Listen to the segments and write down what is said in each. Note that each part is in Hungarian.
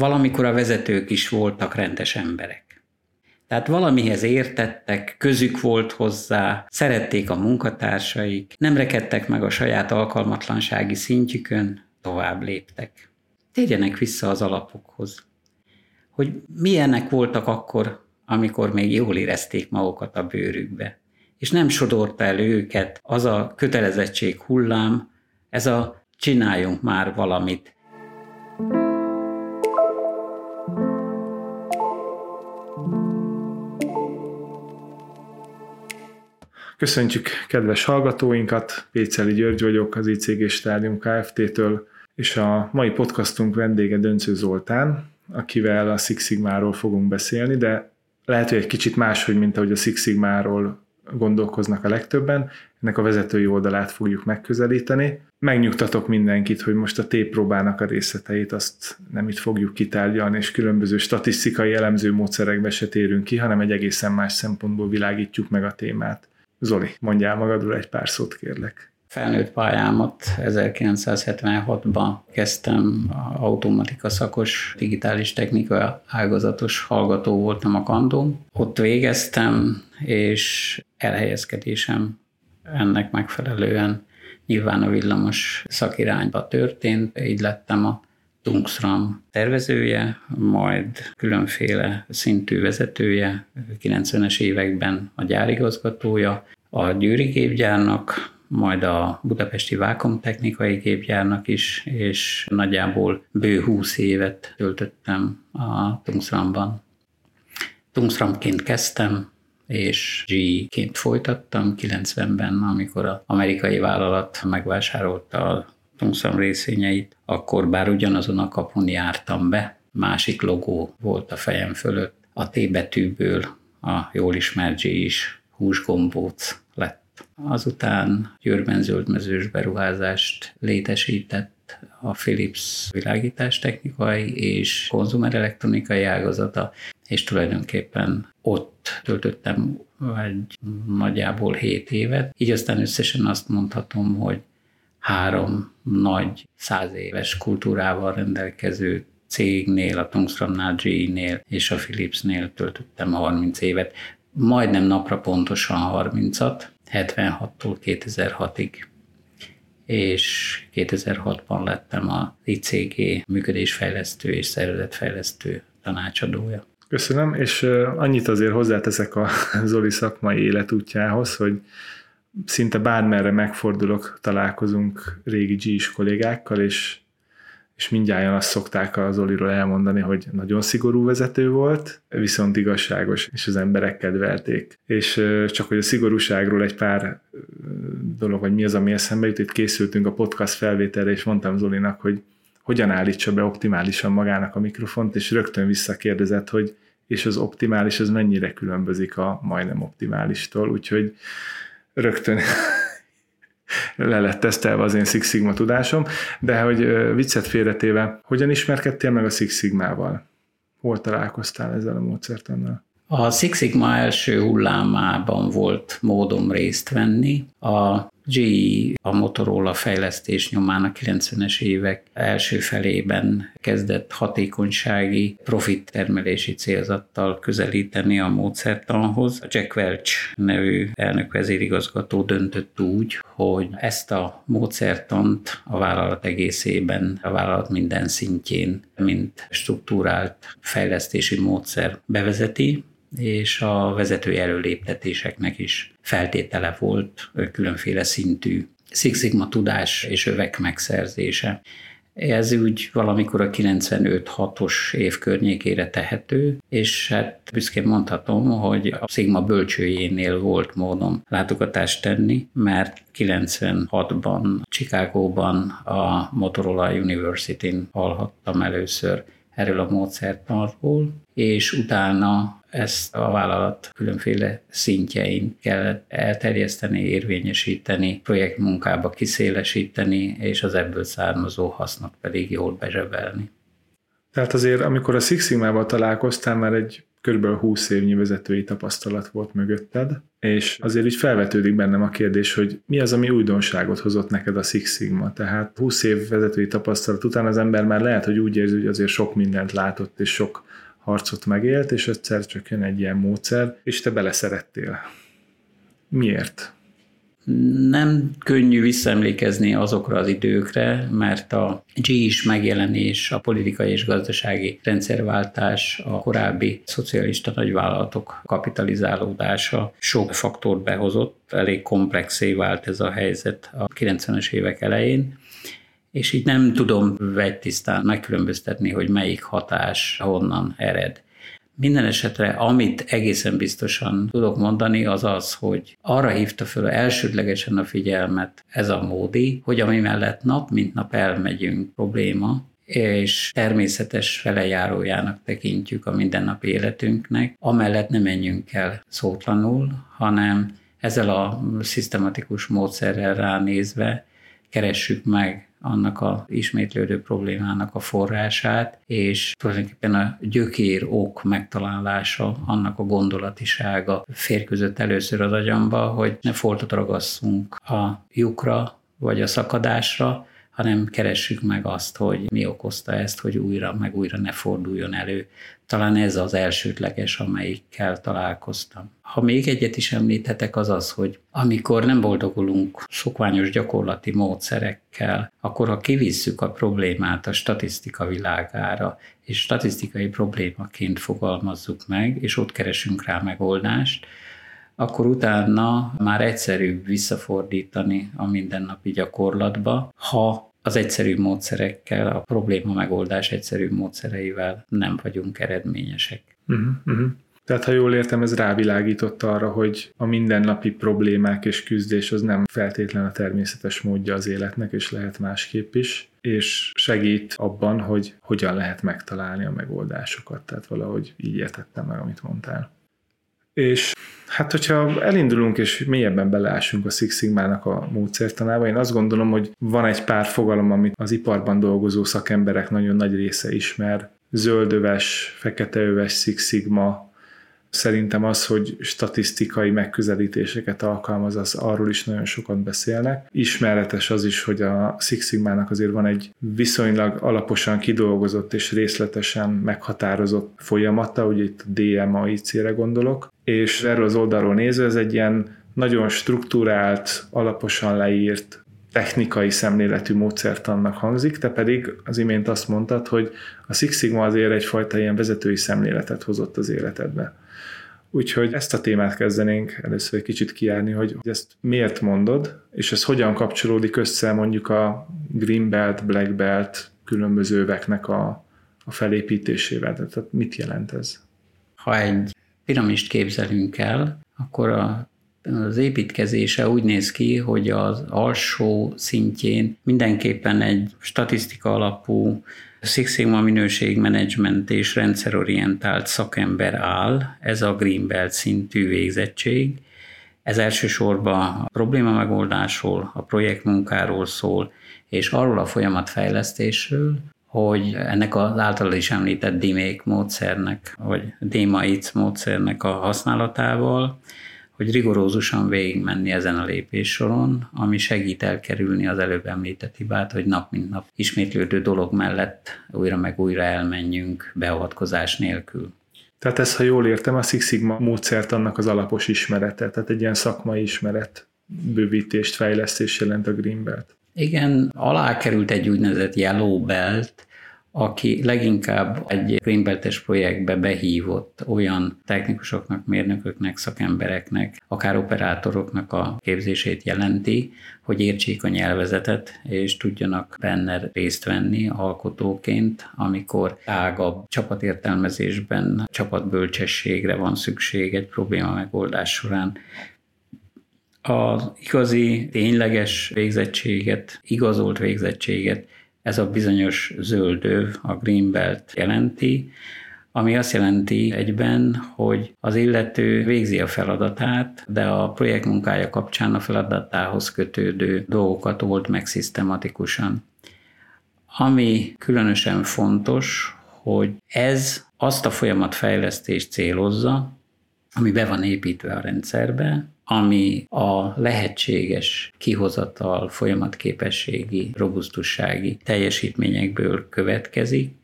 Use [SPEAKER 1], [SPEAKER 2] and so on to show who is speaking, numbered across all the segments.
[SPEAKER 1] valamikor a vezetők is voltak rendes emberek. Tehát valamihez értettek, közük volt hozzá, szerették a munkatársaik, nem rekedtek meg a saját alkalmatlansági szintjükön, tovább léptek. Térjenek vissza az alapokhoz. Hogy milyenek voltak akkor, amikor még jól érezték magukat a bőrükbe. És nem sodorta el őket az a kötelezettség hullám, ez a csináljunk már valamit,
[SPEAKER 2] Köszöntjük kedves hallgatóinkat, Péceli György vagyok az ICG Stádium Kft-től, és a mai podcastunk vendége Döncő Zoltán, akivel a Six Sigmáról fogunk beszélni, de lehet, hogy egy kicsit máshogy, mint ahogy a Six Sigmáról gondolkoznak a legtöbben. Ennek a vezetői oldalát fogjuk megközelíteni. Megnyugtatok mindenkit, hogy most a téppróbának a részleteit azt nem itt fogjuk kitárgyalni, és különböző statisztikai elemző módszerekbe se térünk ki, hanem egy egészen más szempontból világítjuk meg a témát. Zoli, mondjál magadról egy pár szót, kérlek.
[SPEAKER 1] Felnőtt pályámat 1976-ban kezdtem, automatika szakos, digitális technika ágazatos hallgató voltam a kandom. Ott végeztem, és elhelyezkedésem ennek megfelelően nyilván a villamos szakirányba történt, így lettem a Tungsram tervezője, majd különféle szintű vezetője, 90-es években a gyárigazgatója, a Győri gépgyárnak, majd a Budapesti Vákom Technikai Gépgyárnak is, és nagyjából bő 20 évet töltöttem a Tungsramban. Tungsramként kezdtem, és G-ként folytattam 90-ben, amikor az amerikai vállalat megvásárolta Tungsram részényeit, akkor bár ugyanazon a kapun jártam be, másik logó volt a fejem fölött, a T betűből a jól ismert G is húsgombóc lett. Azután Győrben zöldmezős beruházást létesített a Philips világítástechnikai és konzumerelektronikai ágazata, és tulajdonképpen ott töltöttem egy nagyjából 7 évet. Így aztán összesen azt mondhatom, hogy három nagy száz éves kultúrával rendelkező cégnél, a Tungsramnál, GE-nél és a Philipsnél töltöttem 30 évet. Majdnem napra pontosan 30-at, 76-tól 2006-ig és 2006-ban lettem a ICG működésfejlesztő és szervezetfejlesztő tanácsadója.
[SPEAKER 2] Köszönöm, és annyit azért hozzáteszek a Zoli szakmai életútjához, hogy szinte bármerre megfordulok, találkozunk régi g kollégákkal, és, és mindjárt azt szokták az Oliról elmondani, hogy nagyon szigorú vezető volt, viszont igazságos, és az emberek kedvelték. És csak hogy a szigorúságról egy pár dolog, vagy mi az, ami eszembe jut, itt készültünk a podcast felvételre, és mondtam Zolinak, hogy hogyan állítsa be optimálisan magának a mikrofont, és rögtön visszakérdezett, hogy és az optimális, az mennyire különbözik a majdnem optimálistól, úgyhogy rögtön le lett tesztelve az én Six Sigma tudásom, de hogy viccet félretéve, hogyan ismerkedtél meg a Six Sigmával? Hol találkoztál ezzel a módszertannal?
[SPEAKER 1] A Six Sigma első hullámában volt módom részt venni. A GE a Motorola fejlesztés nyomán a 90-es évek első felében kezdett hatékonysági profit termelési célzattal közelíteni a módszertanhoz. A Jack Welch nevű elnök vezérigazgató döntött úgy, hogy ezt a módszertant a vállalat egészében, a vállalat minden szintjén, mint struktúrált fejlesztési módszer bevezeti, és a vezetői előléptetéseknek is feltétele volt különféle szintű Six Sigma tudás és övek megszerzése. Ez úgy valamikor a 95-6-os év környékére tehető, és hát büszkén mondhatom, hogy a Sigma bölcsőjénél volt módom látogatást tenni, mert 96-ban Chicagóban a Motorola University-n hallhattam először erről a módszertanról, és utána ezt a vállalat különféle szintjein kell elterjeszteni, érvényesíteni, projektmunkába kiszélesíteni, és az ebből származó hasznot pedig jól bezsebelni.
[SPEAKER 2] Tehát azért, amikor a Six Sigma-val találkoztál, már egy körülbelül 20 évnyi vezetői tapasztalat volt mögötted, és azért így felvetődik bennem a kérdés, hogy mi az, ami újdonságot hozott neked a Six Sigma. Tehát 20 év vezetői tapasztalat után az ember már lehet, hogy úgy érzi, hogy azért sok mindent látott, és sok harcot megélt, és egyszer csak jön egy ilyen módszer, és te beleszerettél. Miért?
[SPEAKER 1] Nem könnyű visszaemlékezni azokra az időkre, mert a G is megjelenés, a politikai és gazdasági rendszerváltás, a korábbi szocialista nagyvállalatok kapitalizálódása sok faktort behozott, elég komplexé vált ez a helyzet a 90-es évek elején, és így nem tudom vegytisztán megkülönböztetni, hogy melyik hatás honnan ered. Minden esetre, amit egészen biztosan tudok mondani, az az, hogy arra hívta föl elsődlegesen a figyelmet ez a módi, hogy ami mellett nap mint nap elmegyünk probléma, és természetes felejárójának tekintjük a mindennapi életünknek, amellett nem menjünk el szótlanul, hanem ezzel a szisztematikus módszerrel ránézve keressük meg annak a ismétlődő problémának a forrását, és tulajdonképpen a gyökér ok megtalálása, annak a gondolatisága férközött először az agyamba, hogy ne foltot ragasszunk a lyukra vagy a szakadásra, hanem keressük meg azt, hogy mi okozta ezt, hogy újra meg újra ne forduljon elő. Talán ez az elsődleges, amelyikkel találkoztam. Ha még egyet is említhetek, az az, hogy amikor nem boldogulunk szokványos gyakorlati módszerekkel, akkor ha kivisszük a problémát a statisztika világára, és statisztikai problémaként fogalmazzuk meg, és ott keresünk rá megoldást, akkor utána már egyszerűbb visszafordítani a mindennapi gyakorlatba, ha az egyszerű módszerekkel, a probléma megoldás egyszerű módszereivel nem vagyunk eredményesek. Uh-huh,
[SPEAKER 2] uh-huh. Tehát, ha jól értem, ez rávilágított arra, hogy a mindennapi problémák és küzdés az nem feltétlen a természetes módja az életnek, és lehet másképp is, és segít abban, hogy hogyan lehet megtalálni a megoldásokat. Tehát valahogy így értettem meg, amit mondtál. És hát, hogyha elindulunk és mélyebben beleásunk a Six Sigma-nak a módszertanába, én azt gondolom, hogy van egy pár fogalom, amit az iparban dolgozó szakemberek nagyon nagy része ismer. Zöldöves, feketeöves Six Sigma, Szerintem az, hogy statisztikai megközelítéseket alkalmaz, az arról is nagyon sokat beszélnek. Ismeretes az is, hogy a Six Sigma-nak azért van egy viszonylag alaposan kidolgozott és részletesen meghatározott folyamata, ugye itt a DMAIC-re gondolok, és erről az oldalról nézve ez egy ilyen nagyon struktúrált, alaposan leírt technikai szemléletű módszertannak hangzik, te pedig az imént azt mondtad, hogy a Six Sigma azért egyfajta ilyen vezetői szemléletet hozott az életedbe. Úgyhogy ezt a témát kezdenénk először egy kicsit kiárni, hogy ezt miért mondod, és ez hogyan kapcsolódik össze mondjuk a Green Belt, Black Belt különböző öveknek a, a felépítésével. Tehát mit jelent ez?
[SPEAKER 1] Ha egy piramist képzelünk el, akkor a az építkezése úgy néz ki, hogy az alsó szintjén mindenképpen egy statisztika alapú Six Sigma minőségmenedzsment és rendszerorientált szakember áll, ez a Greenbelt szintű végzettség. Ez elsősorban a probléma megoldásról, a projektmunkáról szól, és arról a folyamatfejlesztésről, hogy ennek az által is említett DIMÉK módszernek, vagy DMAIC módszernek a használatával hogy rigorózusan végigmenni ezen a lépéssoron, ami segít elkerülni az előbb említett hibát, hogy nap mint nap ismétlődő dolog mellett újra meg újra elmenjünk beavatkozás nélkül.
[SPEAKER 2] Tehát ez, ha jól értem, a Six Sigma módszert annak az alapos ismerete, tehát egy ilyen szakmai ismeret bővítést, fejlesztés jelent a Greenbelt.
[SPEAKER 1] Igen, alá került egy úgynevezett Yellow Belt, aki leginkább egy Greenbeltes projektbe behívott olyan technikusoknak, mérnököknek, szakembereknek, akár operátoroknak a képzését jelenti, hogy értsék a nyelvezetet, és tudjanak benne részt venni alkotóként, amikor ágabb csapatértelmezésben, csapatbölcsességre van szükség egy probléma megoldás során, az igazi, tényleges végzettséget, igazolt végzettséget ez a bizonyos zöld öv, a Greenbelt jelenti, ami azt jelenti egyben, hogy az illető végzi a feladatát, de a projekt munkája kapcsán a feladatához kötődő dolgokat old meg szisztematikusan. Ami különösen fontos, hogy ez azt a folyamatfejlesztést célozza, ami be van építve a rendszerbe, ami a lehetséges kihozatal, folyamatképességi, robusztussági teljesítményekből következik,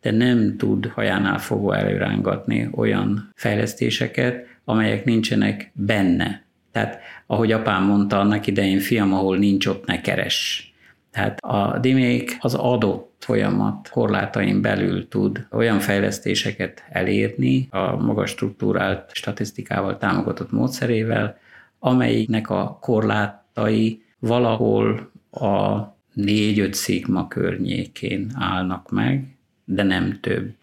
[SPEAKER 1] de nem tud hajánál fogva előrángatni olyan fejlesztéseket, amelyek nincsenek benne. Tehát, ahogy apám mondta annak idején, fiam, ahol nincs, ott ne keres. Tehát a dimék az adott folyamat korlátain belül tud olyan fejlesztéseket elérni a magas struktúrált statisztikával támogatott módszerével, amelyiknek a korlátai valahol a 4-5 szigma környékén állnak meg, de nem több.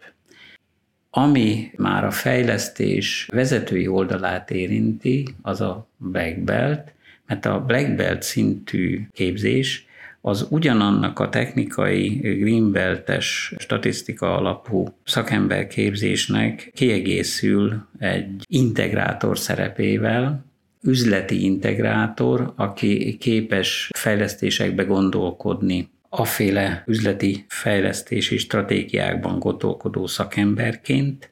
[SPEAKER 1] Ami már a fejlesztés vezetői oldalát érinti, az a black belt, mert a black belt szintű képzés az ugyanannak a technikai greenbeltes statisztika alapú szakemberképzésnek kiegészül egy integrátor szerepével, üzleti integrátor, aki képes fejlesztésekbe gondolkodni, aféle üzleti fejlesztési stratégiákban gondolkodó szakemberként,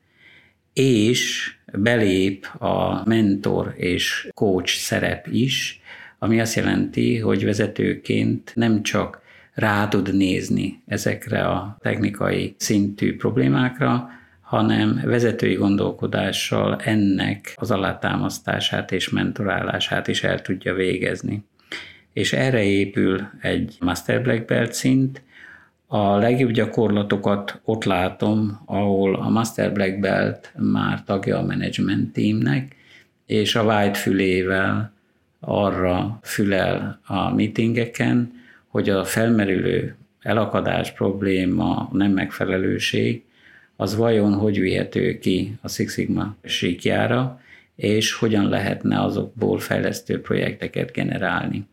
[SPEAKER 1] és belép a mentor és coach szerep is, ami azt jelenti, hogy vezetőként nem csak rá tud nézni ezekre a technikai szintű problémákra, hanem vezetői gondolkodással ennek az alátámasztását és mentorálását is el tudja végezni. És erre épül egy Master Black Belt szint, a legjobb gyakorlatokat ott látom, ahol a Master Black Belt már tagja a management teamnek, és a white fülével arra fülel a meetingeken, hogy a felmerülő elakadás probléma, nem megfelelőség, az vajon hogy vihető ki a Six Sigma síkjára, és hogyan lehetne azokból fejlesztő projekteket generálni.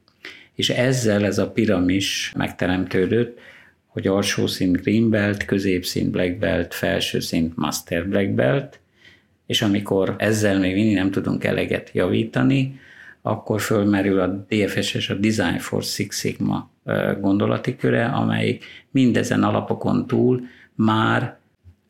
[SPEAKER 1] És ezzel ez a piramis megteremtődött, hogy alsó szint Green Belt, középszint Black Belt, felső szint Master Black Belt, és amikor ezzel még mindig nem tudunk eleget javítani, akkor fölmerül a DFS és a Design for Six Sigma gondolati köre, amelyik mindezen alapokon túl már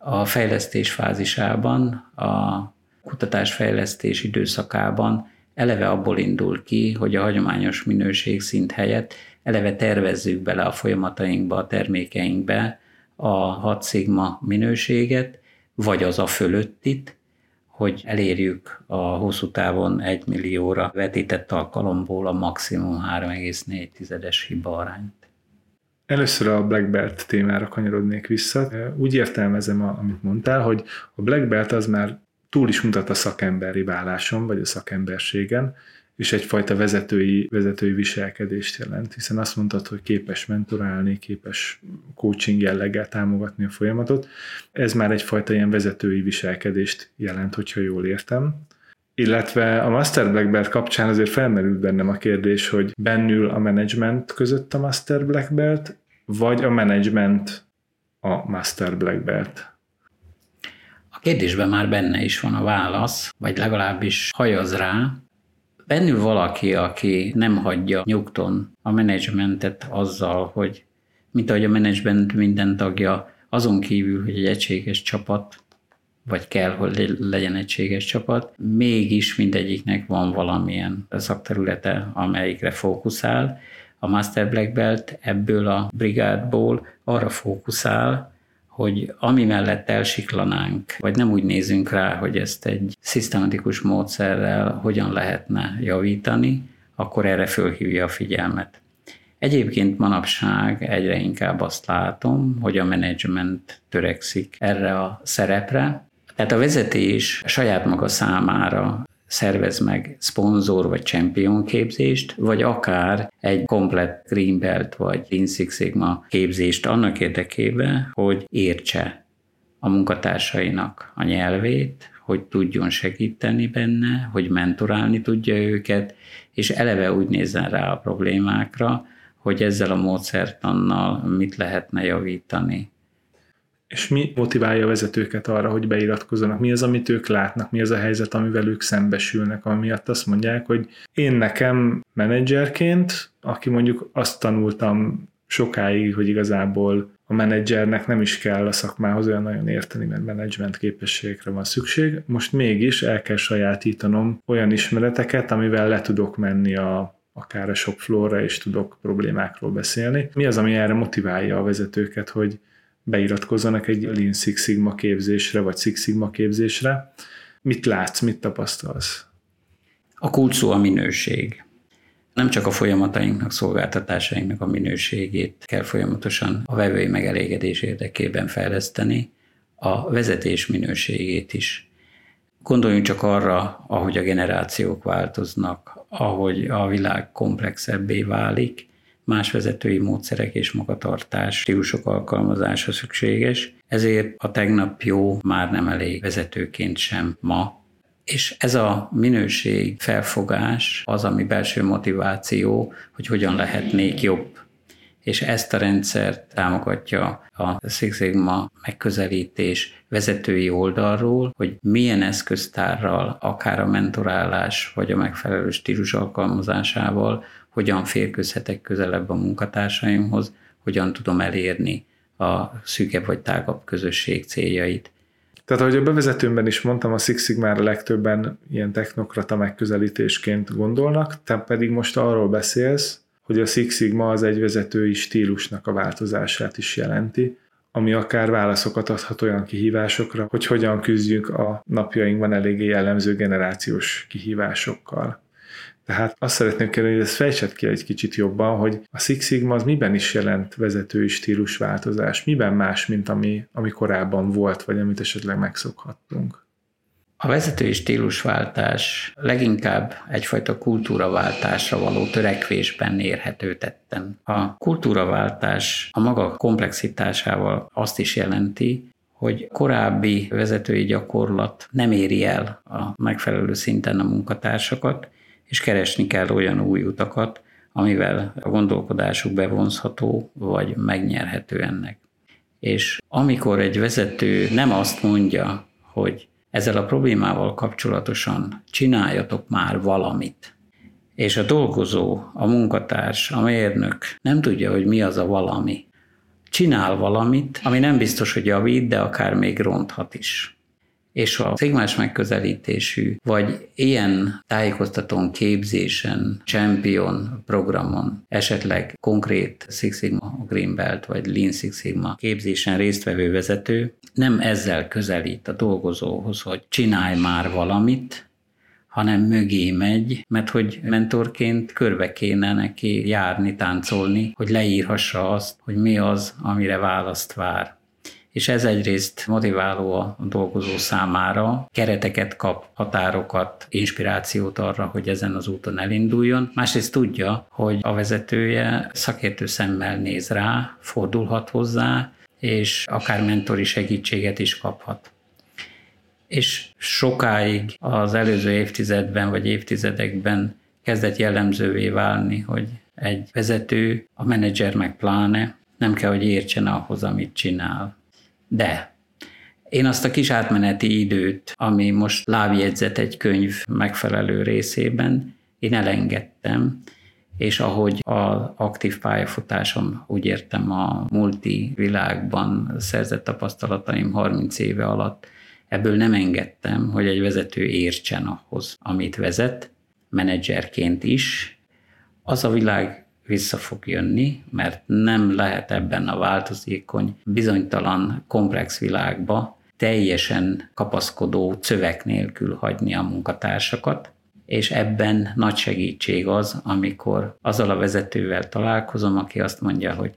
[SPEAKER 1] a fejlesztés fázisában, a kutatásfejlesztés időszakában eleve abból indul ki, hogy a hagyományos minőségszint helyett eleve tervezzük bele a folyamatainkba, a termékeinkbe a 6 szigma minőséget, vagy az a fölöttit, hogy elérjük a hosszú távon 1 millióra vetített alkalomból a maximum 3,4-es hiba arányt.
[SPEAKER 2] Először a Black Belt témára kanyarodnék vissza. Úgy értelmezem, amit mondtál, hogy a Black Belt az már túl is mutat a szakemberi váláson, vagy a szakemberségen, és egyfajta vezetői, vezetői viselkedést jelent, hiszen azt mondtad, hogy képes mentorálni, képes coaching jelleggel támogatni a folyamatot. Ez már egyfajta ilyen vezetői viselkedést jelent, hogyha jól értem. Illetve a Master Black Belt kapcsán azért felmerült bennem a kérdés, hogy bennül a management között a Master Black Belt, vagy a management a Master Black Belt.
[SPEAKER 1] A kérdésben már benne is van a válasz, vagy legalábbis hajaz rá, bennül valaki, aki nem hagyja nyugton a menedzsmentet azzal, hogy mint ahogy a menedzsment minden tagja, azon kívül, hogy egy egységes csapat, vagy kell, hogy legyen egységes csapat, mégis mindegyiknek van valamilyen szakterülete, amelyikre fókuszál. A Master Black Belt ebből a brigádból arra fókuszál, hogy ami mellett elsiklanánk, vagy nem úgy nézünk rá, hogy ezt egy szisztematikus módszerrel hogyan lehetne javítani, akkor erre fölhívja a figyelmet. Egyébként manapság egyre inkább azt látom, hogy a menedzsment törekszik erre a szerepre. Tehát a vezetés saját maga számára szervez meg szponzor vagy champion képzést, vagy akár egy komplet Green Belt vagy Lean Six Sigma képzést annak érdekében, hogy értse a munkatársainak a nyelvét, hogy tudjon segíteni benne, hogy mentorálni tudja őket, és eleve úgy nézzen rá a problémákra, hogy ezzel a módszertannal mit lehetne javítani
[SPEAKER 2] és mi motiválja a vezetőket arra, hogy beiratkozzanak? Mi az, amit ők látnak? Mi az a helyzet, amivel ők szembesülnek, ami miatt azt mondják, hogy én nekem menedzserként, aki mondjuk azt tanultam sokáig, hogy igazából a menedzsernek nem is kell a szakmához olyan nagyon érteni, mert menedzsment képességekre van szükség. Most mégis el kell sajátítanom olyan ismereteket, amivel le tudok menni a, akár a shop floorra, és tudok problémákról beszélni. Mi az, ami erre motiválja a vezetőket, hogy beiratkozzanak egy Lean Six Sigma képzésre, vagy Six Sigma képzésre? Mit látsz, mit tapasztalsz?
[SPEAKER 1] A kulcs a minőség nem csak a folyamatainknak, szolgáltatásainknak a minőségét kell folyamatosan a vevői megelégedés érdekében fejleszteni, a vezetés minőségét is. Gondoljunk csak arra, ahogy a generációk változnak, ahogy a világ komplexebbé válik, más vezetői módszerek és magatartás, stílusok alkalmazása szükséges, ezért a tegnap jó már nem elég vezetőként sem ma, és ez a minőség felfogás az, ami belső motiváció, hogy hogyan lehetnék jobb. És ezt a rendszert támogatja a Six Sigma megközelítés vezetői oldalról, hogy milyen eszköztárral, akár a mentorálás vagy a megfelelő stílus alkalmazásával, hogyan férkőzhetek közelebb a munkatársaimhoz, hogyan tudom elérni a szűkebb vagy tágabb közösség céljait.
[SPEAKER 2] Tehát ahogy a bevezetőmben is mondtam, a Six Sigma-ra legtöbben ilyen technokrata megközelítésként gondolnak, te pedig most arról beszélsz, hogy a Six Sigma az egy vezetői stílusnak a változását is jelenti, ami akár válaszokat adhat olyan kihívásokra, hogy hogyan küzdjünk a napjainkban eléggé jellemző generációs kihívásokkal. Tehát azt szeretném kérni, hogy ezt fejtsed ki egy kicsit jobban, hogy a Six Sigma az miben is jelent vezetői stílusváltozás, miben más, mint ami, ami korábban volt, vagy amit esetleg megszokhattunk.
[SPEAKER 1] A vezetői stílusváltás leginkább egyfajta kultúraváltásra való törekvésben érhető tetten. A kultúraváltás a maga komplexitásával azt is jelenti, hogy korábbi vezetői gyakorlat nem éri el a megfelelő szinten a munkatársakat, és keresni kell olyan új utakat, amivel a gondolkodásuk bevonzható, vagy megnyerhető ennek. És amikor egy vezető nem azt mondja, hogy ezzel a problémával kapcsolatosan csináljatok már valamit, és a dolgozó, a munkatárs, a mérnök nem tudja, hogy mi az a valami, csinál valamit, ami nem biztos, hogy javít, de akár még ronthat is és a szigmás megközelítésű, vagy ilyen tájékoztatón képzésen, champion programon, esetleg konkrét Six Sigma Green Belt, vagy Lean Six Sigma képzésen résztvevő vezető nem ezzel közelít a dolgozóhoz, hogy csinálj már valamit, hanem mögé megy, mert hogy mentorként körbe kéne neki járni, táncolni, hogy leírhassa azt, hogy mi az, amire választ vár és ez egyrészt motiváló a dolgozó számára, kereteket kap, határokat, inspirációt arra, hogy ezen az úton elinduljon. Másrészt tudja, hogy a vezetője szakértő szemmel néz rá, fordulhat hozzá, és akár mentori segítséget is kaphat. És sokáig az előző évtizedben vagy évtizedekben kezdett jellemzővé válni, hogy egy vezető, a menedzser meg pláne nem kell, hogy értsen ahhoz, amit csinál. De én azt a kis átmeneti időt, ami most lábjegyzet egy könyv megfelelő részében, én elengedtem, és ahogy az aktív pályafutásom, úgy értem a multi világban szerzett tapasztalataim 30 éve alatt, ebből nem engedtem, hogy egy vezető értsen ahhoz, amit vezet, menedzserként is. Az a világ vissza fog jönni, mert nem lehet ebben a változékony, bizonytalan, komplex világba teljesen kapaszkodó cövek nélkül hagyni a munkatársakat, és ebben nagy segítség az, amikor azzal a vezetővel találkozom, aki azt mondja, hogy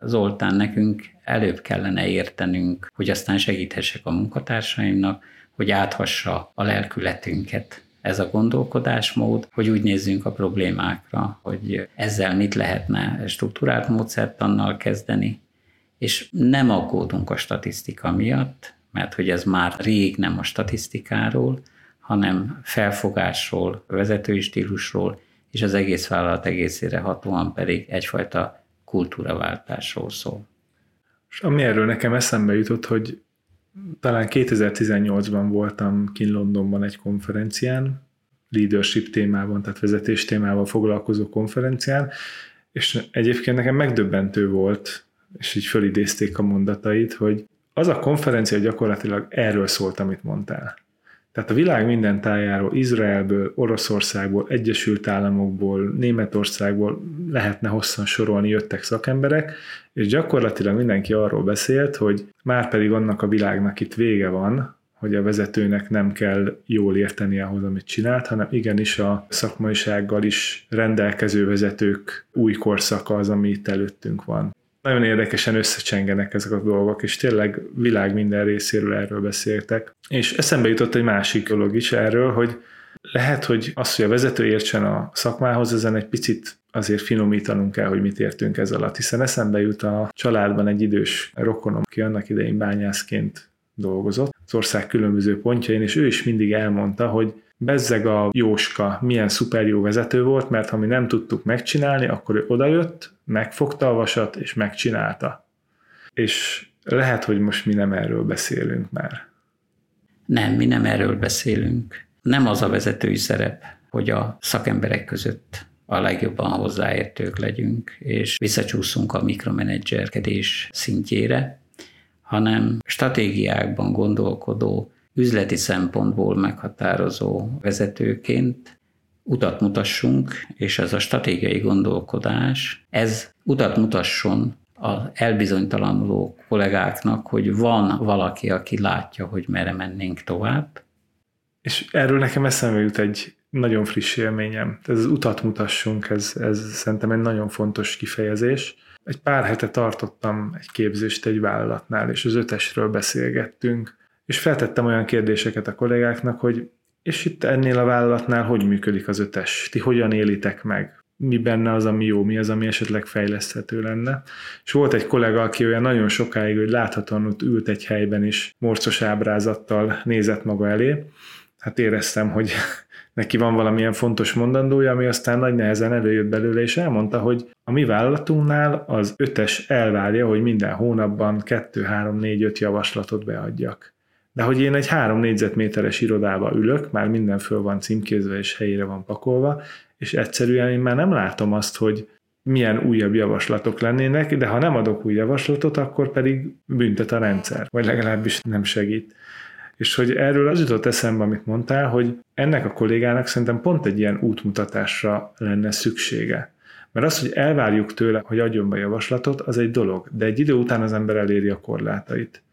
[SPEAKER 1] Zoltán, nekünk előbb kellene értenünk, hogy aztán segíthessek a munkatársaimnak, hogy áthassa a lelkületünket ez a gondolkodásmód, hogy úgy nézzünk a problémákra, hogy ezzel mit lehetne struktúrált módszertannal kezdeni, és nem aggódunk a statisztika miatt, mert hogy ez már rég nem a statisztikáról, hanem felfogásról, vezetői stílusról, és az egész vállalat egészére hatóan pedig egyfajta kultúraváltásról szól.
[SPEAKER 2] És ami erről nekem eszembe jutott, hogy talán 2018-ban voltam kint Londonban egy konferencián, leadership témában, tehát vezetés témával foglalkozó konferencián, És egyébként nekem megdöbbentő volt, és így fölidézték a mondatait, hogy az a konferencia gyakorlatilag erről szólt, amit mondtál. Tehát a világ minden tájáról, Izraelből, Oroszországból, Egyesült Államokból, Németországból lehetne hosszan sorolni, jöttek szakemberek, és gyakorlatilag mindenki arról beszélt, hogy már pedig annak a világnak itt vége van, hogy a vezetőnek nem kell jól érteni ahhoz, amit csinált, hanem igenis a szakmaisággal is rendelkező vezetők új korszaka az, ami itt előttünk van. Nagyon érdekesen összecsengenek ezek a dolgok, és tényleg világ minden részéről erről beszéltek. És eszembe jutott egy másik dolog is erről, hogy lehet, hogy az, hogy a vezető értsen a szakmához, ezen egy picit azért finomítanunk kell, hogy mit értünk ez alatt, hiszen eszembe jut a családban egy idős rokonom, ki annak idején bányászként dolgozott az ország különböző pontjain, és ő is mindig elmondta, hogy bezzeg a Jóska milyen szuper jó vezető volt, mert ha mi nem tudtuk megcsinálni, akkor ő odajött, megfogta a vasat, és megcsinálta. És lehet, hogy most mi nem erről beszélünk már.
[SPEAKER 1] Nem, mi nem erről beszélünk. Nem az a vezetői szerep, hogy a szakemberek között a legjobban hozzáértők legyünk, és visszacsúszunk a mikromenedzserkedés szintjére, hanem stratégiákban gondolkodó, üzleti szempontból meghatározó vezetőként utat mutassunk, és ez a stratégiai gondolkodás, ez utat mutasson az elbizonytalanuló kollégáknak, hogy van valaki, aki látja, hogy merre mennénk tovább.
[SPEAKER 2] És erről nekem eszembe jut egy nagyon friss élményem. Ez az utat mutassunk, ez, ez szerintem egy nagyon fontos kifejezés. Egy pár hete tartottam egy képzést egy vállalatnál, és az ötesről beszélgettünk, és feltettem olyan kérdéseket a kollégáknak, hogy és itt ennél a vállalatnál hogy működik az ötes? Ti hogyan élitek meg? Mi benne az, ami jó, mi az, ami esetleg fejleszthető lenne? És volt egy kollega, aki olyan nagyon sokáig, hogy láthatóan ott ült egy helyben is morcos ábrázattal nézett maga elé. Hát éreztem, hogy neki van valamilyen fontos mondandója, ami aztán nagy nehezen előjött belőle, és elmondta, hogy a mi vállalatunknál az ötes elvárja, hogy minden hónapban 2, 3, 4, 5 javaslatot beadjak. De hogy én egy három négyzetméteres irodába ülök, már minden föl van címkézve és helyére van pakolva, és egyszerűen én már nem látom azt, hogy milyen újabb javaslatok lennének, de ha nem adok új javaslatot, akkor pedig büntet a rendszer, vagy legalábbis nem segít. És hogy erről az jutott eszembe, amit mondtál, hogy ennek a kollégának szerintem pont egy ilyen útmutatásra lenne szüksége. Mert az, hogy elvárjuk tőle, hogy adjon be javaslatot, az egy dolog, de egy idő után az ember eléri a korlátait.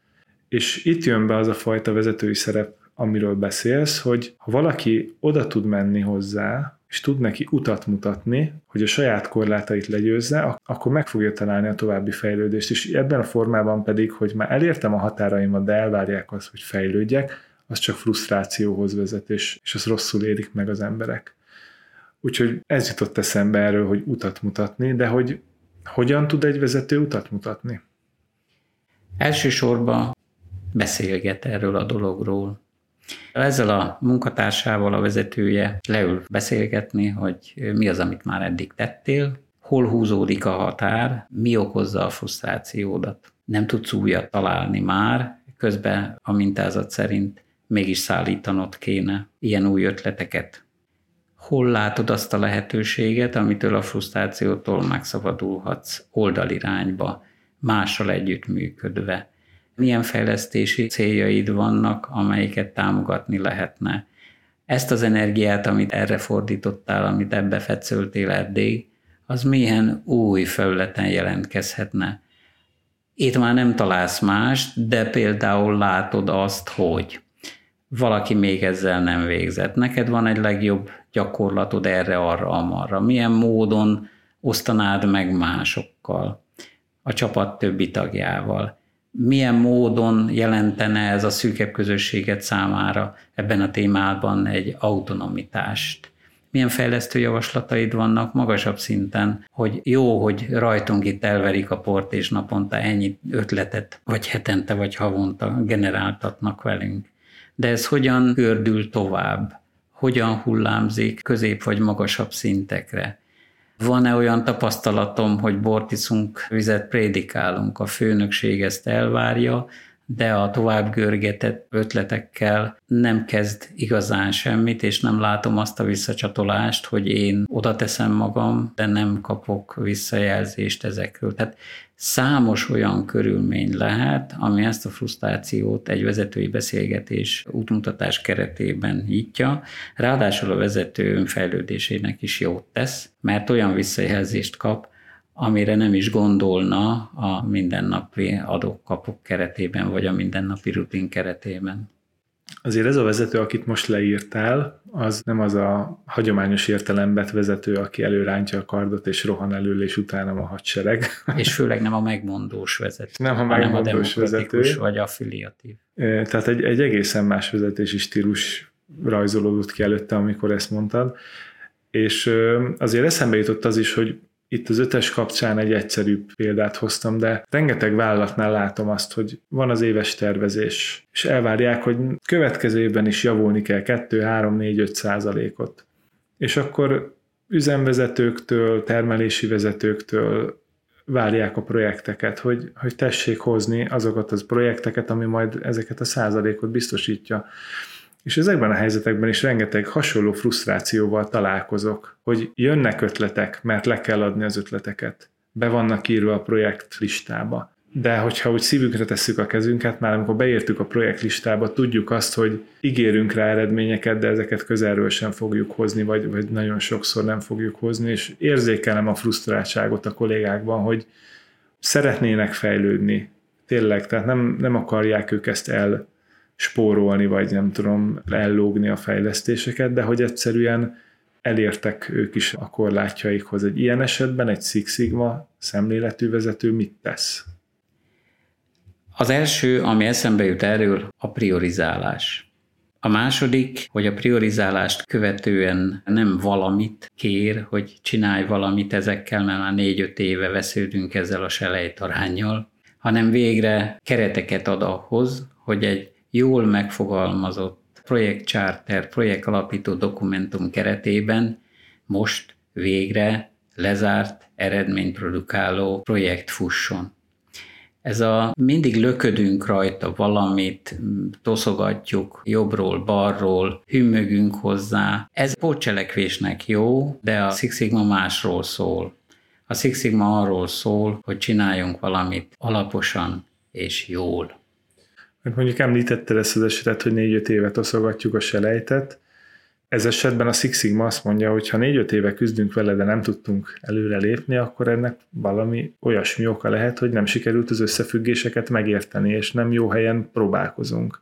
[SPEAKER 2] És itt jön be az a fajta vezetői szerep, amiről beszélsz, hogy ha valaki oda tud menni hozzá, és tud neki utat mutatni, hogy a saját korlátait legyőzze, akkor meg fogja találni a további fejlődést. És ebben a formában pedig, hogy már elértem a határaimat, de elvárják azt, hogy fejlődjek, az csak frusztrációhoz vezet, és, és az rosszul érik meg az emberek. Úgyhogy ez jutott eszembe erről, hogy utat mutatni, de hogy hogyan tud egy vezető utat mutatni?
[SPEAKER 1] Elsősorban beszélget erről a dologról. Ezzel a munkatársával a vezetője leül beszélgetni, hogy mi az, amit már eddig tettél, hol húzódik a határ, mi okozza a frusztrációdat. Nem tudsz újat találni már, közben a mintázat szerint mégis szállítanod kéne ilyen új ötleteket. Hol látod azt a lehetőséget, amitől a frusztrációtól megszabadulhatsz oldalirányba, mással együttműködve, milyen fejlesztési céljaid vannak, amelyiket támogatni lehetne. Ezt az energiát, amit erre fordítottál, amit ebbe fetszöltél eddig, az milyen új felületen jelentkezhetne. Itt már nem találsz mást, de például látod azt, hogy valaki még ezzel nem végzett. Neked van egy legjobb gyakorlatod erre, arra, amarra. Milyen módon osztanád meg másokkal, a csapat többi tagjával milyen módon jelentene ez a szűkebb közösséget számára ebben a témában egy autonomitást. Milyen fejlesztő javaslataid vannak magasabb szinten, hogy jó, hogy rajtunk itt elverik a port, és naponta ennyi ötletet, vagy hetente, vagy havonta generáltatnak velünk. De ez hogyan gördül tovább? Hogyan hullámzik közép vagy magasabb szintekre? Van-e olyan tapasztalatom, hogy bort iszunk, vizet prédikálunk, a főnökség ezt elvárja, de a tovább görgetett ötletekkel nem kezd igazán semmit, és nem látom azt a visszacsatolást, hogy én oda teszem magam, de nem kapok visszajelzést ezekről. Tehát számos olyan körülmény lehet, ami ezt a frusztrációt egy vezetői beszélgetés útmutatás keretében nyitja, ráadásul a vezető önfejlődésének is jót tesz, mert olyan visszajelzést kap, amire nem is gondolna a mindennapi adókapok keretében, vagy a mindennapi rutin keretében.
[SPEAKER 2] Azért ez a vezető, akit most leírtál, az nem az a hagyományos értelemben vezető, aki előrántja a kardot és rohan elől, és utána a hadsereg.
[SPEAKER 1] És főleg nem a megmondós vezető,
[SPEAKER 2] nem a megmondós
[SPEAKER 1] hanem a vezető. vagy affiliatív.
[SPEAKER 2] Tehát egy, egy egészen más vezetési stílus rajzolódott ki előtte, amikor ezt mondtad. És azért eszembe jutott az is, hogy itt az ötes kapcsán egy egyszerűbb példát hoztam, de rengeteg vállalatnál látom azt, hogy van az éves tervezés, és elvárják, hogy következő évben is javulni kell 2, 3, 4, 5 százalékot. És akkor üzemvezetőktől, termelési vezetőktől várják a projekteket, hogy, hogy tessék hozni azokat az projekteket, ami majd ezeket a százalékot biztosítja. És ezekben a helyzetekben is rengeteg hasonló frusztrációval találkozok, hogy jönnek ötletek, mert le kell adni az ötleteket. Be vannak írva a projekt listába. De hogyha úgy szívünkre tesszük a kezünket, már amikor beértük a projekt listába, tudjuk azt, hogy ígérünk rá eredményeket, de ezeket közelről sem fogjuk hozni, vagy, vagy nagyon sokszor nem fogjuk hozni, és érzékelem a frusztráltságot a kollégákban, hogy szeretnének fejlődni, tényleg, tehát nem, nem akarják ők ezt el spórolni, vagy nem tudom, ellógni a fejlesztéseket, de hogy egyszerűen elértek ők is a korlátjaikhoz. Egy ilyen esetben egy Six Sigma szemléletű vezető mit tesz?
[SPEAKER 1] Az első, ami eszembe jut erről, a priorizálás. A második, hogy a priorizálást követően nem valamit kér, hogy csinálj valamit ezekkel, mert már négy-öt éve vesződünk ezzel a selejtarányjal, hanem végre kereteket ad ahhoz, hogy egy jól megfogalmazott projektcharter, projektalapító dokumentum keretében most végre lezárt, eredményprodukáló projekt fusson. Ez a mindig löködünk rajta valamit, toszogatjuk jobbról, balról, hümmögünk hozzá. Ez pótcselekvésnek jó, de a Six Sigma másról szól. A Six Sigma arról szól, hogy csináljunk valamit alaposan és jól.
[SPEAKER 2] Mert mondjuk említetted ezt az esetet, hogy 4-5 évet oszogatjuk a selejtet. Ez esetben a Six Sigma azt mondja, hogy ha 4-5 éve küzdünk vele, de nem tudtunk előre lépni, akkor ennek valami olyasmi oka lehet, hogy nem sikerült az összefüggéseket megérteni, és nem jó helyen próbálkozunk.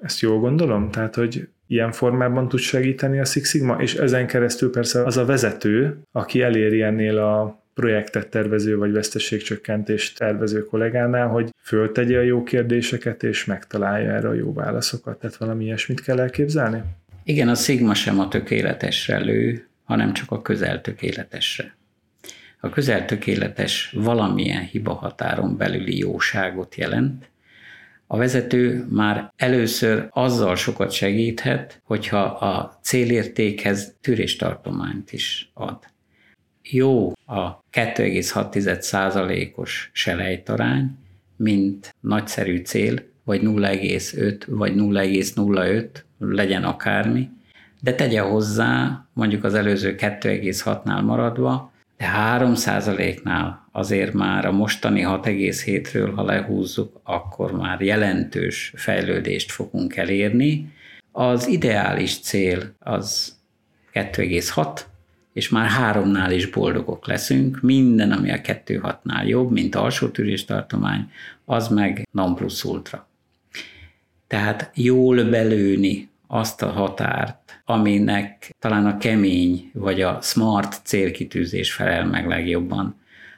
[SPEAKER 2] Ezt jól gondolom? Tehát, hogy ilyen formában tud segíteni a Six Sigma, és ezen keresztül persze az a vezető, aki eléri ennél a projektet tervező vagy veszteségcsökkentést tervező kollégánál, hogy föltegye a jó kérdéseket és megtalálja erre a jó válaszokat. Tehát valami ilyesmit kell elképzelni?
[SPEAKER 1] Igen, a Sigma sem a tökéletesre lő, hanem csak a közel tökéletesre. A közel tökéletes valamilyen hiba határon belüli jóságot jelent, a vezető már először azzal sokat segíthet, hogyha a célértékhez tűréstartományt is ad jó a 2,6%-os selejtarány, mint nagyszerű cél, vagy 0,5 vagy 0,05, legyen akármi, de tegye hozzá, mondjuk az előző 2,6-nál maradva, de 3%-nál azért már a mostani 6,7-ről, ha lehúzzuk, akkor már jelentős fejlődést fogunk elérni. Az ideális cél az 2,6, és már háromnál is boldogok leszünk, minden, ami a kettő hatnál jobb, mint alsó tartomány, az meg non plus ultra. Tehát jól belőni azt a határt, aminek talán a kemény vagy a smart célkitűzés felel meg legjobban,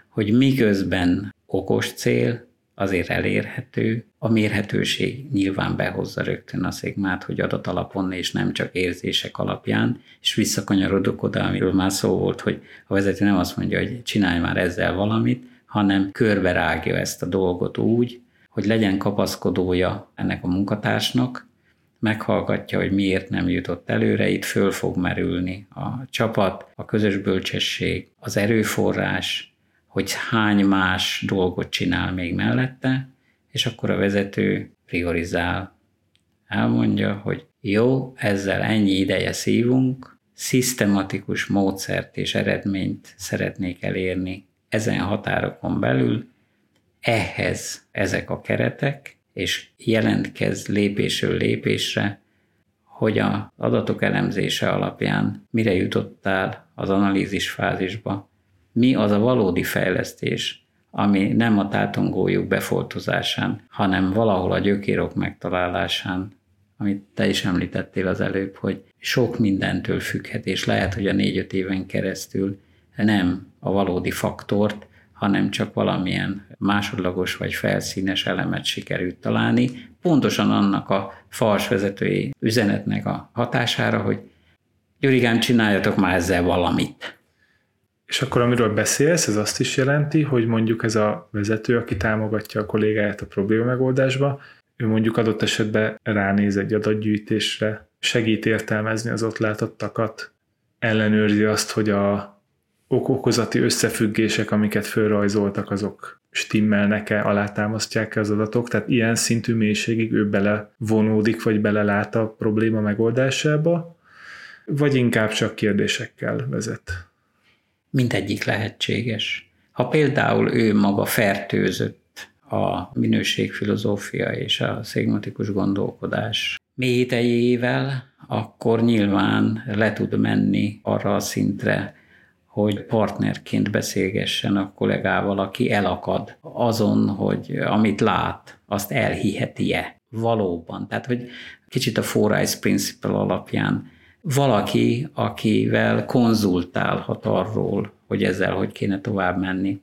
[SPEAKER 1] hogy miközben okos cél, azért elérhető. A mérhetőség nyilván behozza rögtön a szigmát, hogy adat és nem csak érzések alapján, és visszakanyarodok oda, amiről már szó volt, hogy a vezető nem azt mondja, hogy csinálj már ezzel valamit, hanem körbe rágja ezt a dolgot úgy, hogy legyen kapaszkodója ennek a munkatársnak, meghallgatja, hogy miért nem jutott előre, itt föl fog merülni a csapat, a közös bölcsesség, az erőforrás, hogy hány más dolgot csinál még mellette, és akkor a vezető priorizál. Elmondja, hogy jó, ezzel ennyi ideje szívunk, szisztematikus módszert és eredményt szeretnék elérni ezen határokon belül, ehhez ezek a keretek, és jelentkez lépésről lépésre, hogy az adatok elemzése alapján mire jutottál az analízis fázisba, mi az a valódi fejlesztés, ami nem a tátongójuk befoltozásán, hanem valahol a gyökérok megtalálásán, amit te is említettél az előbb, hogy sok mindentől függhet, és lehet, hogy a négy-öt éven keresztül nem a valódi faktort, hanem csak valamilyen másodlagos vagy felszínes elemet sikerült találni, pontosan annak a fals vezetői üzenetnek a hatására, hogy Gyurigám, csináljatok már ezzel valamit.
[SPEAKER 2] És akkor amiről beszélsz, ez azt is jelenti, hogy mondjuk ez a vezető, aki támogatja a kollégáját a probléma megoldásba, ő mondjuk adott esetben ránéz egy adatgyűjtésre, segít értelmezni az ott látottakat, ellenőrzi azt, hogy a okokozati összefüggések, amiket fölrajzoltak, azok stimmelnek-e, alátámasztják-e az adatok, tehát ilyen szintű mélységig ő bele vonódik, vagy belelát a probléma megoldásába, vagy inkább csak kérdésekkel vezet?
[SPEAKER 1] Mindegyik lehetséges. Ha például ő maga fertőzött a minőségfilozófia és a szigmatikus gondolkodás mélyítejével, akkor nyilván le tud menni arra a szintre, hogy partnerként beszélgessen a kollégával, aki elakad azon, hogy amit lát, azt elhiheti-e valóban. Tehát, hogy kicsit a Four Eyes Principle alapján valaki, akivel konzultálhat arról, hogy ezzel hogy kéne tovább menni.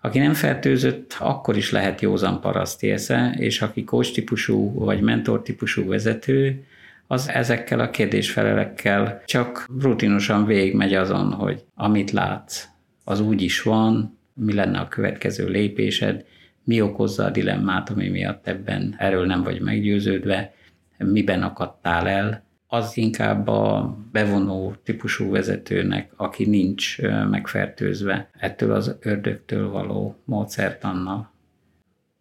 [SPEAKER 1] Aki nem fertőzött, akkor is lehet józan paraszt észe, és aki coach típusú vagy mentor típusú vezető, az ezekkel a kérdésfelelekkel csak rutinosan végigmegy azon, hogy amit látsz, az úgy is van, mi lenne a következő lépésed, mi okozza a dilemmát, ami miatt ebben erről nem vagy meggyőződve, miben akadtál el, az inkább a bevonó típusú vezetőnek, aki nincs megfertőzve ettől az ördögtől való módszertannal.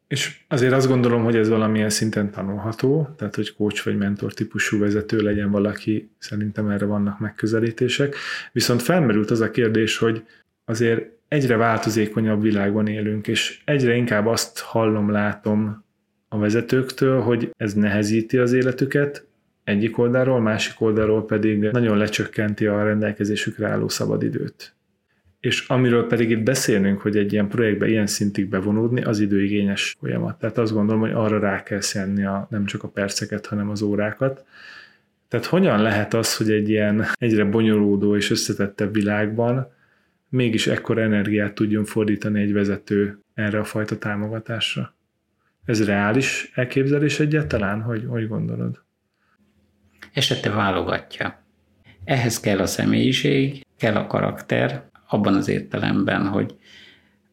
[SPEAKER 2] És azért azt gondolom, hogy ez valamilyen szinten tanulható, tehát hogy coach vagy mentor típusú vezető legyen valaki, szerintem erre vannak megközelítések. Viszont felmerült az a kérdés, hogy azért egyre változékonyabb világban élünk, és egyre inkább azt hallom, látom a vezetőktől, hogy ez nehezíti az életüket, egyik oldalról, másik oldalról pedig nagyon lecsökkenti a rendelkezésükre álló szabadidőt. És amiről pedig itt beszélnünk, hogy egy ilyen projektbe ilyen szintig bevonódni, az időigényes folyamat. Tehát azt gondolom, hogy arra rá kell szenni a, nem csak a perceket, hanem az órákat. Tehát hogyan lehet az, hogy egy ilyen egyre bonyolódó és összetettebb világban mégis ekkor energiát tudjon fordítani egy vezető erre a fajta támogatásra? Ez reális elképzelés egyáltalán? Hogy, hogy gondolod?
[SPEAKER 1] Esete válogatja. Ehhez kell a személyiség, kell a karakter, abban az értelemben, hogy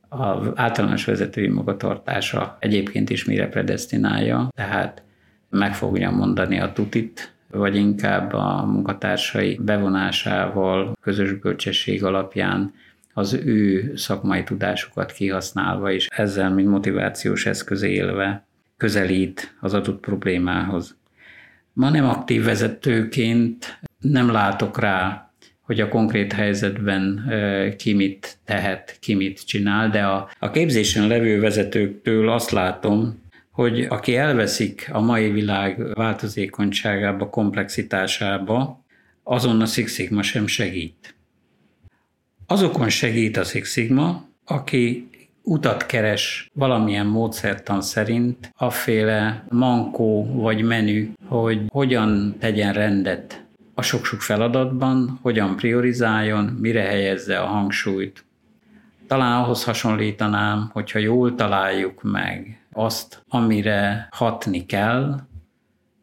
[SPEAKER 1] az általános vezetői magatartása egyébként is mire predestinálja, tehát meg fogja mondani a tutit, vagy inkább a munkatársai bevonásával, közös bölcsesség alapján az ő szakmai tudásukat kihasználva, és ezzel, mint motivációs eszköz élve közelít az adott problémához. Ma nem aktív vezetőként nem látok rá hogy a konkrét helyzetben ki mit tehet, ki mit csinál, de a, a képzésen levő vezetőktől azt látom, hogy aki elveszik a mai világ változékonyságába, komplexitásába, azon a Six Sigma sem segít. Azokon segít a Six Sigma, aki utat keres valamilyen módszertan szerint, aféle mankó vagy menü, hogy hogyan tegyen rendet a sok-sok feladatban, hogyan priorizáljon, mire helyezze a hangsúlyt. Talán ahhoz hasonlítanám, hogyha jól találjuk meg azt, amire hatni kell,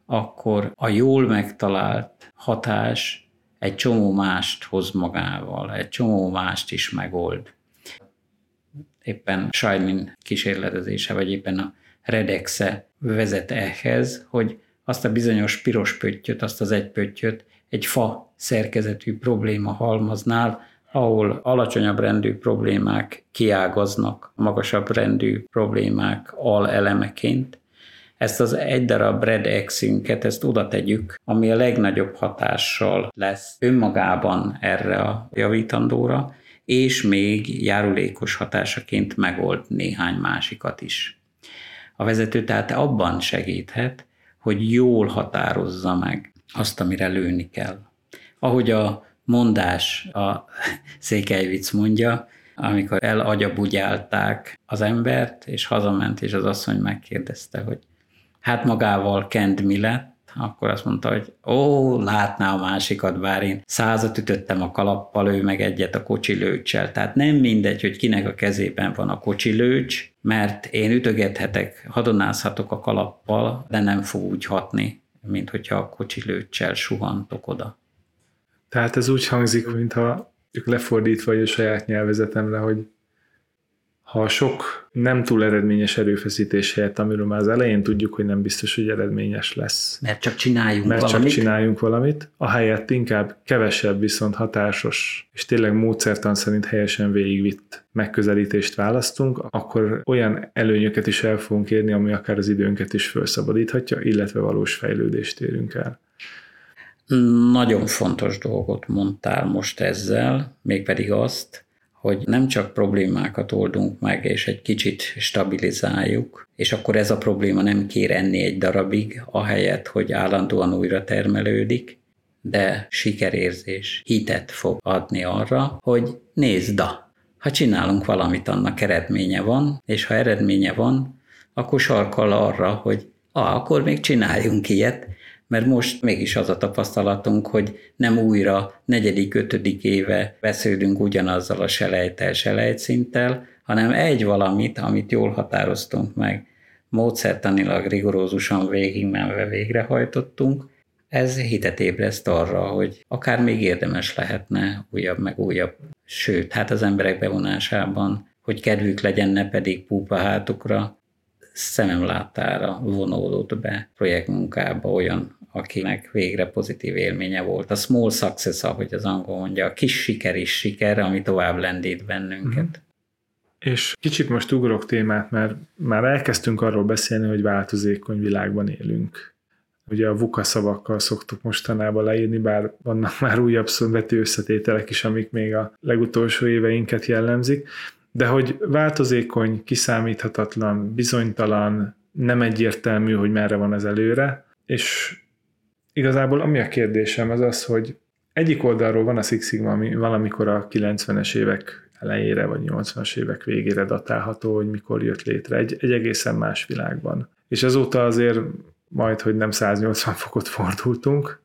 [SPEAKER 1] akkor a jól megtalált hatás egy csomó mást hoz magával, egy csomó mást is megold. Éppen Sajmin kísérletezése, vagy éppen a Redexe vezet ehhez, hogy azt a bizonyos piros pöttyöt, azt az egy pöttyöt egy fa szerkezetű probléma halmaznál ahol alacsonyabb rendű problémák kiágaznak magasabb rendű problémák alelemeként, ezt az egy darab red x-ünket, ezt oda tegyük, ami a legnagyobb hatással lesz önmagában erre a javítandóra, és még járulékos hatásaként megold néhány másikat is. A vezető tehát abban segíthet, hogy jól határozza meg azt, amire lőni kell. Ahogy a mondás, a Székelyvic mondja, amikor elagyabugyálták az embert, és hazament, és az asszony megkérdezte, hogy hát magával Kent mi lett, akkor azt mondta, hogy ó, látná a másikat, bár én százat ütöttem a kalappal, ő meg egyet a kocsi lőcsel. Tehát nem mindegy, hogy kinek a kezében van a kocsi lőcs, mert én ütögethetek, hadonázhatok a kalappal, de nem fog úgy hatni, mint hogyha a kocsi lőcsel suhantok oda.
[SPEAKER 2] Tehát ez úgy hangzik, mintha lefordítva a saját nyelvezetemre, hogy ha sok nem túl eredményes erőfeszítés helyett, amiről már az elején tudjuk, hogy nem biztos, hogy eredményes lesz.
[SPEAKER 1] Mert csak csináljunk
[SPEAKER 2] Mert
[SPEAKER 1] valamit.
[SPEAKER 2] csak csináljunk valamit, ahelyett inkább kevesebb, viszont hatásos, és tényleg módszertan szerint helyesen végigvitt megközelítést választunk, akkor olyan előnyöket is el fogunk érni, ami akár az időnket is felszabadíthatja, illetve valós fejlődést érünk el.
[SPEAKER 1] Nagyon fontos dolgot mondtál most ezzel, mégpedig azt, hogy nem csak problémákat oldunk meg, és egy kicsit stabilizáljuk, és akkor ez a probléma nem kér enni egy darabig, ahelyett, hogy állandóan újra termelődik, de sikerérzés, hitet fog adni arra, hogy nézd, da, ha csinálunk valamit, annak eredménye van, és ha eredménye van, akkor sarkal arra, hogy ah, akkor még csináljunk ilyet, mert most mégis az a tapasztalatunk, hogy nem újra negyedik, ötödik éve beszélünk ugyanazzal a selejtel, selejtszinttel, hanem egy valamit, amit jól határoztunk meg, módszertanilag rigorózusan végigmenve végrehajtottunk, ez hitet ébreszt arra, hogy akár még érdemes lehetne újabb meg újabb, sőt, hát az emberek bevonásában, hogy kedvük legyen, ne pedig púpa hátukra, szemem láttára vonódott be projektmunkába olyan akinek végre pozitív élménye volt. A small success, ahogy az angol mondja, a kis siker is siker, ami tovább lendít bennünket. Mm.
[SPEAKER 2] És kicsit most ugrok témát, mert már elkezdtünk arról beszélni, hogy változékony világban élünk. Ugye a VUCA szavakkal szoktuk mostanában leírni, bár vannak már újabb szövető összetételek is, amik még a legutolsó éveinket jellemzik, de hogy változékony, kiszámíthatatlan, bizonytalan, nem egyértelmű, hogy merre van az előre, és igazából ami a kérdésem az az, hogy egyik oldalról van a Six Sigma, ami valamikor a 90-es évek elejére, vagy 80-as évek végére datálható, hogy mikor jött létre, egy, egy egészen más világban. És azóta azért majd, hogy nem 180 fokot fordultunk,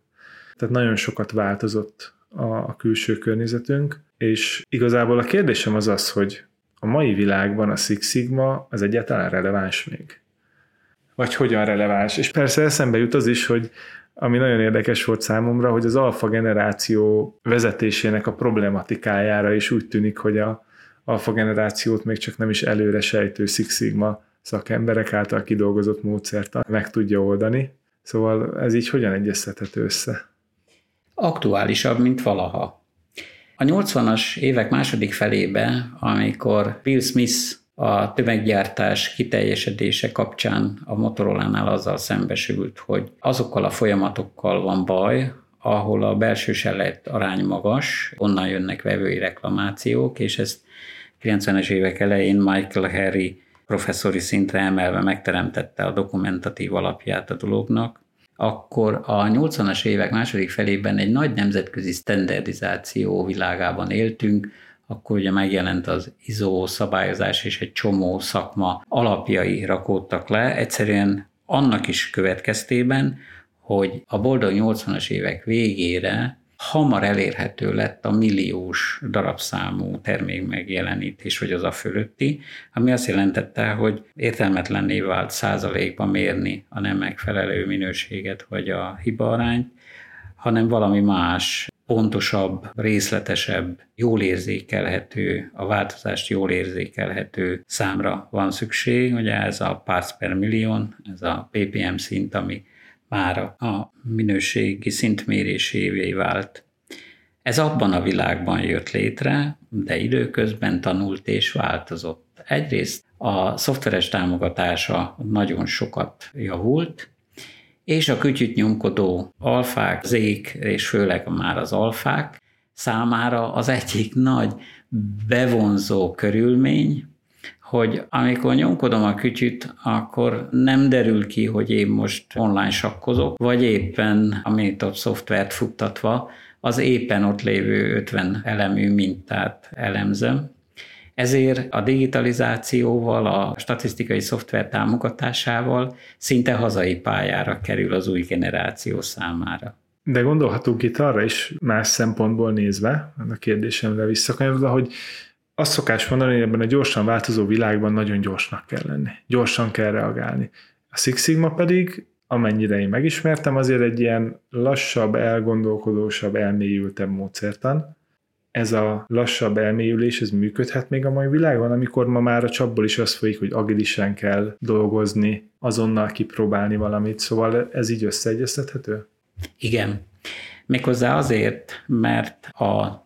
[SPEAKER 2] tehát nagyon sokat változott a, a külső környezetünk, és igazából a kérdésem az az, hogy a mai világban a Six Sigma az egyáltalán releváns még? Vagy hogyan releváns? És persze eszembe jut az is, hogy ami nagyon érdekes volt számomra, hogy az alfa generáció vezetésének a problematikájára is úgy tűnik, hogy a alfa generációt még csak nem is előre sejtő Six Sigma szakemberek által kidolgozott módszert meg tudja oldani. Szóval ez így hogyan egyeztethető össze?
[SPEAKER 1] Aktuálisabb, mint valaha. A 80-as évek második felébe, amikor Bill Smith a tömeggyártás kiteljesedése kapcsán a Motorola-nál azzal szembesült, hogy azokkal a folyamatokkal van baj, ahol a belső selejt arány magas, onnan jönnek vevői reklamációk, és ezt 90-es évek elején Michael Harry professzori szintre emelve megteremtette a dokumentatív alapját a dolognak, akkor a 80-as évek második felében egy nagy nemzetközi standardizáció világában éltünk, akkor ugye megjelent az ISO szabályozás és egy csomó szakma alapjai rakódtak le, egyszerűen annak is következtében, hogy a boldog 80-as évek végére hamar elérhető lett a milliós darabszámú termék megjelenítés, vagy az a fölötti, ami azt jelentette, hogy értelmetlenné vált százalékba mérni a nem megfelelő minőséget, vagy a hibaarányt, hanem valami más pontosabb, részletesebb, jól érzékelhető, a változást jól érzékelhető számra van szükség. Ugye ez a parts per million, ez a ppm szint, ami már a minőségi szintmérésévé vált. Ez abban a világban jött létre, de időközben tanult és változott. Egyrészt a szoftveres támogatása nagyon sokat javult, és a kütyüt nyomkodó alfák, zék, és főleg már az alfák számára az egyik nagy bevonzó körülmény, hogy amikor nyomkodom a kütyüt, akkor nem derül ki, hogy én most online sakkozok, vagy éppen a Minitab szoftvert futtatva az éppen ott lévő 50 elemű mintát elemzem. Ezért a digitalizációval, a statisztikai szoftver támogatásával szinte hazai pályára kerül az új generáció számára.
[SPEAKER 2] De gondolhatunk itt arra is más szempontból nézve, a kérdésemre visszakanyarodva, hogy azt szokás mondani, hogy ebben a gyorsan változó világban nagyon gyorsnak kell lenni. Gyorsan kell reagálni. A Six Sigma pedig, amennyire én megismertem, azért egy ilyen lassabb, elgondolkodósabb, elmélyültebb módszertan. Ez a lassabb elmélyülés, ez működhet még a mai világban, amikor ma már a csapból is az folyik, hogy agilisen kell dolgozni, azonnal kipróbálni valamit, szóval ez így összeegyeztethető?
[SPEAKER 1] Igen. Méghozzá azért, mert a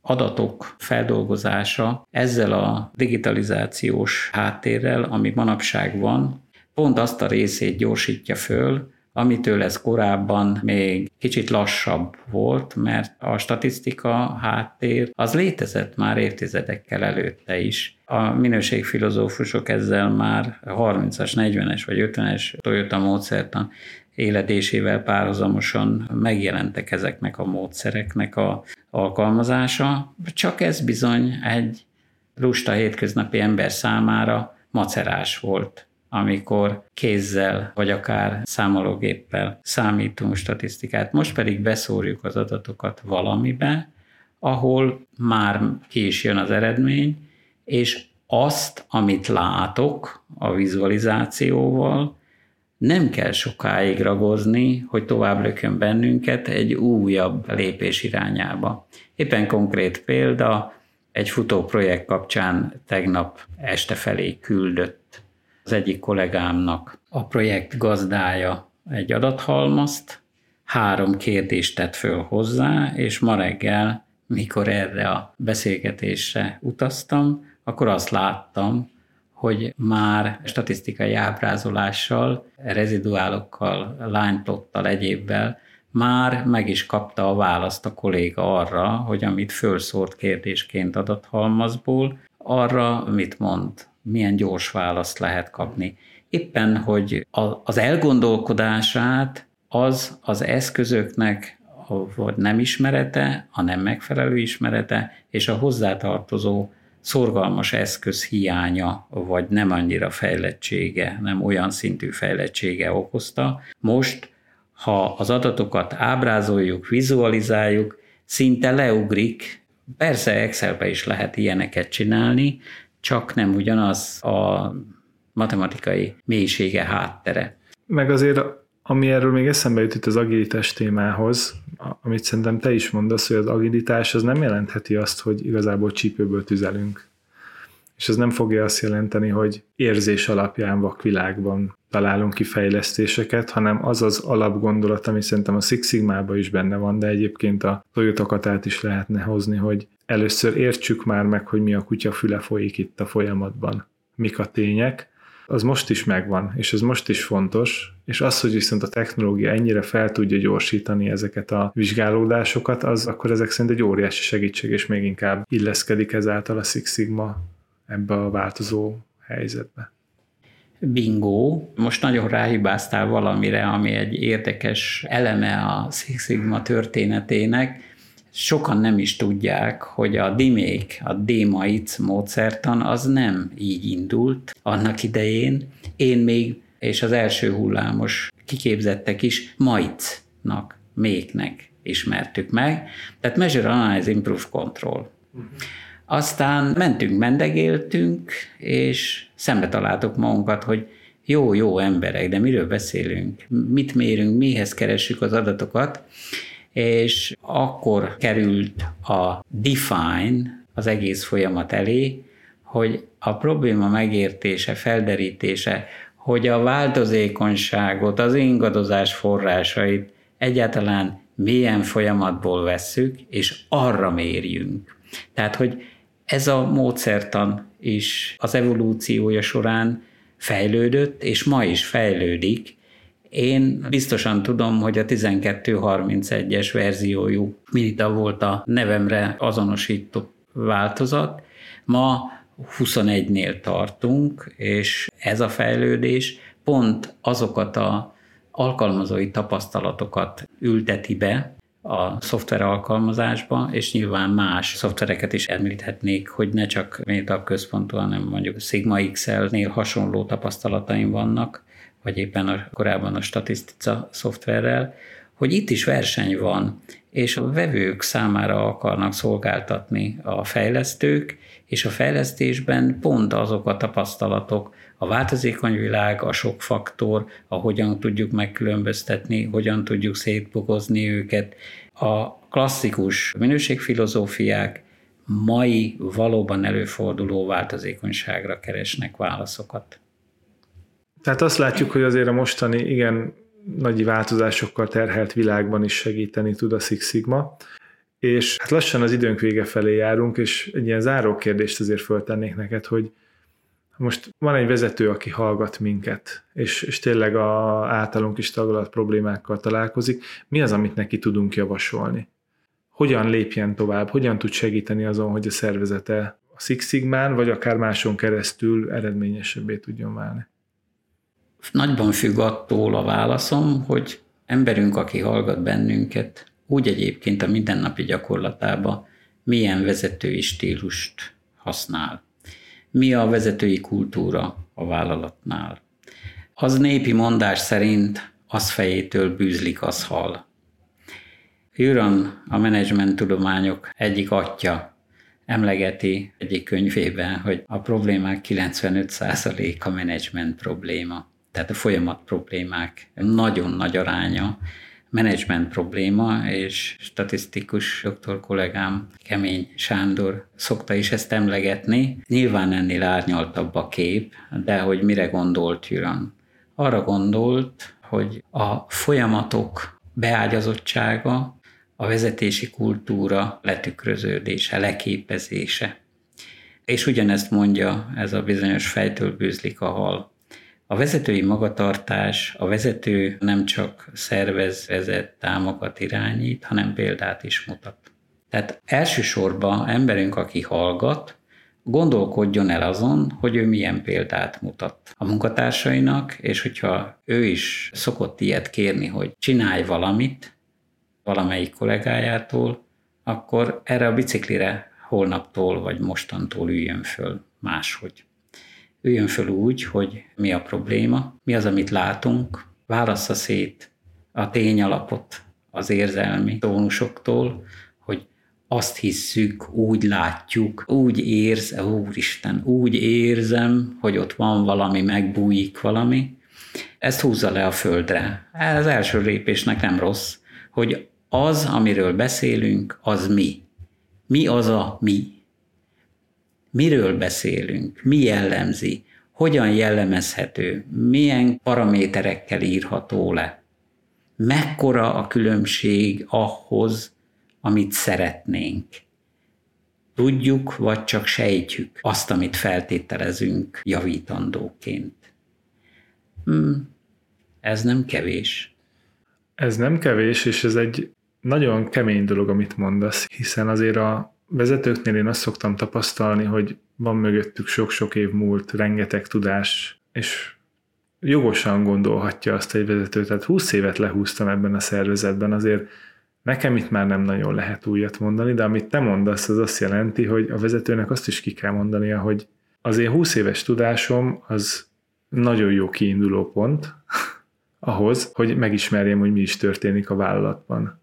[SPEAKER 1] adatok feldolgozása ezzel a digitalizációs háttérrel, ami manapság van, pont azt a részét gyorsítja föl, amitől ez korábban még kicsit lassabb volt, mert a statisztika háttér az létezett már évtizedekkel előtte is. A minőségfilozófusok ezzel már 30-as, 40-es vagy 50-es Toyota módszertan életésével párhuzamosan megjelentek ezeknek a módszereknek a alkalmazása, csak ez bizony egy lusta hétköznapi ember számára macerás volt amikor kézzel vagy akár számológéppel számítunk statisztikát. Most pedig beszórjuk az adatokat valamibe, ahol már ki is jön az eredmény, és azt, amit látok a vizualizációval, nem kell sokáig ragozni, hogy tovább lökön bennünket egy újabb lépés irányába. Éppen konkrét példa, egy futó projekt kapcsán tegnap este felé küldött az egyik kollégámnak a projekt gazdája egy adathalmazt, három kérdést tett föl hozzá, és ma reggel, mikor erre a beszélgetésre utaztam, akkor azt láttam, hogy már statisztikai ábrázolással, reziduálokkal, lineplottal, egyébbel már meg is kapta a választ a kolléga arra, hogy amit fölszórt kérdésként adathalmazból, arra mit mond, milyen gyors választ lehet kapni. Éppen, hogy az elgondolkodását az az eszközöknek vagy nem ismerete, a nem megfelelő ismerete, és a hozzátartozó szorgalmas eszköz hiánya, vagy nem annyira fejlettsége, nem olyan szintű fejlettsége okozta. Most, ha az adatokat ábrázoljuk, vizualizáljuk, szinte leugrik, persze Excelbe is lehet ilyeneket csinálni, csak nem ugyanaz a matematikai mélysége háttere.
[SPEAKER 2] Meg azért ami erről még eszembe jutott az agilitás témához, amit szerintem te is mondasz, hogy az agilitás az nem jelentheti azt, hogy igazából csípőből tüzelünk. És ez nem fogja azt jelenteni, hogy érzés alapján vakvilágban találunk ki fejlesztéseket, hanem az az alapgondolat, ami szerintem a Six sigma is benne van, de egyébként a toyota is lehetne hozni, hogy először értsük már meg, hogy mi a kutya füle folyik itt a folyamatban, mik a tények, az most is megvan, és ez most is fontos, és az, hogy viszont a technológia ennyire fel tudja gyorsítani ezeket a vizsgálódásokat, az akkor ezek szerint egy óriási segítség, és még inkább illeszkedik ezáltal a Six Sigma ebbe a változó helyzetbe.
[SPEAKER 1] Bingo, most nagyon ráhibáztál valamire, ami egy érdekes eleme a Six Sigma történetének, sokan nem is tudják, hogy a dimék, a démaic módszertan az nem így indult annak idején. Én még, és az első hullámos kiképzettek is maicnak, méknek ismertük meg. Tehát Measure, Analyze, Improve, Control. Uh-huh. Aztán mentünk, mendegéltünk, és szembe találtuk magunkat, hogy jó, jó emberek, de miről beszélünk? Mit mérünk, mihez keressük az adatokat? És akkor került a define az egész folyamat elé, hogy a probléma megértése, felderítése, hogy a változékonyságot, az ingadozás forrásait egyáltalán milyen folyamatból vesszük, és arra mérjünk. Tehát, hogy ez a módszertan is az evolúciója során fejlődött, és ma is fejlődik. Én biztosan tudom, hogy a 1231-es verziójú Minita volt a nevemre azonosított változat. Ma 21-nél tartunk, és ez a fejlődés pont azokat a alkalmazói tapasztalatokat ülteti be a szoftver alkalmazásba, és nyilván más szoftvereket is említhetnék, hogy ne csak Meta központú, hanem mondjuk Sigma XL-nél hasonló tapasztalataim vannak, vagy éppen a, korábban a statisztika szoftverrel, hogy itt is verseny van, és a vevők számára akarnak szolgáltatni a fejlesztők, és a fejlesztésben pont azok a tapasztalatok, a változékony világ, a sok faktor, a hogyan tudjuk megkülönböztetni, hogyan tudjuk szétbogozni őket, a klasszikus minőségfilozófiák mai valóban előforduló változékonyságra keresnek válaszokat.
[SPEAKER 2] Tehát azt látjuk, hogy azért a mostani igen nagy változásokkal terhelt világban is segíteni tud a Six Sigma, és hát lassan az időnk vége felé járunk, és egy ilyen záró kérdést azért föltennék neked, hogy most van egy vezető, aki hallgat minket, és, és tényleg a általunk is taglalt problémákkal találkozik. Mi az, amit neki tudunk javasolni? Hogyan lépjen tovább? Hogyan tud segíteni azon, hogy a szervezete a Six Sigmán, vagy akár máson keresztül eredményesebbé tudjon válni?
[SPEAKER 1] Nagyban függ attól a válaszom, hogy emberünk, aki hallgat bennünket, úgy egyébként a mindennapi gyakorlatában milyen vezetői stílust használ. Mi a vezetői kultúra a vállalatnál. Az népi mondás szerint az fejétől bűzlik, az hal. Juran, a menedzsment tudományok egyik atya, emlegeti egyik könyvében, hogy a problémák 95% a menedzsment probléma. Tehát a folyamat problémák nagyon nagy aránya menedzsment probléma, és statisztikus doktor kollégám Kemény Sándor szokta is ezt emlegetni. Nyilván ennél árnyaltabb a kép, de hogy mire gondolt Jüran? Arra gondolt, hogy a folyamatok beágyazottsága, a vezetési kultúra letükröződése, leképezése. És ugyanezt mondja ez a bizonyos fejtől bűzlik a hal. A vezetői magatartás, a vezető nem csak szervez, vezet, támogat, irányít, hanem példát is mutat. Tehát elsősorban emberünk, aki hallgat, gondolkodjon el azon, hogy ő milyen példát mutat a munkatársainak, és hogyha ő is szokott ilyet kérni, hogy csinálj valamit valamelyik kollégájától, akkor erre a biciklire holnaptól vagy mostantól üljön föl máshogy üljön föl úgy, hogy mi a probléma, mi az, amit látunk, válassza szét a tényalapot az érzelmi tónusoktól, hogy azt hisszük, úgy látjuk, úgy érz, úristen, úgy érzem, hogy ott van valami, megbújik valami, ezt húzza le a földre. Ez első lépésnek nem rossz, hogy az, amiről beszélünk, az mi. Mi az a mi? Miről beszélünk, mi jellemzi, hogyan jellemezhető, milyen paraméterekkel írható le. Mekkora a különbség ahhoz, amit szeretnénk. Tudjuk, vagy csak sejtjük azt, amit feltételezünk javítandóként. Hmm, ez nem kevés.
[SPEAKER 2] Ez nem kevés, és ez egy nagyon kemény dolog, amit mondasz, hiszen azért a vezetőknél én azt szoktam tapasztalni, hogy van mögöttük sok-sok év múlt, rengeteg tudás, és jogosan gondolhatja azt egy vezető, tehát 20 évet lehúztam ebben a szervezetben, azért nekem itt már nem nagyon lehet újat mondani, de amit te mondasz, az azt jelenti, hogy a vezetőnek azt is ki kell mondania, hogy az én 20 éves tudásom az nagyon jó kiinduló pont ahhoz, hogy megismerjem, hogy mi is történik a vállalatban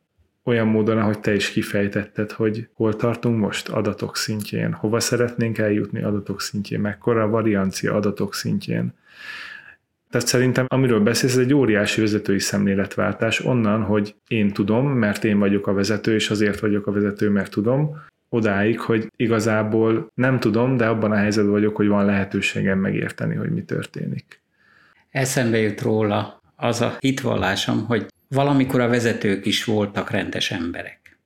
[SPEAKER 2] olyan módon, ahogy te is kifejtetted, hogy hol tartunk most adatok szintjén, hova szeretnénk eljutni adatok szintjén, mekkora a variancia adatok szintjén. Tehát szerintem, amiről beszélsz, ez egy óriási vezetői szemléletváltás onnan, hogy én tudom, mert én vagyok a vezető, és azért vagyok a vezető, mert tudom, odáig, hogy igazából nem tudom, de abban a helyzetben vagyok, hogy van lehetőségem megérteni, hogy mi történik.
[SPEAKER 1] Eszembe jut róla az a hitvallásom, hogy valamikor a vezetők is voltak rendes emberek.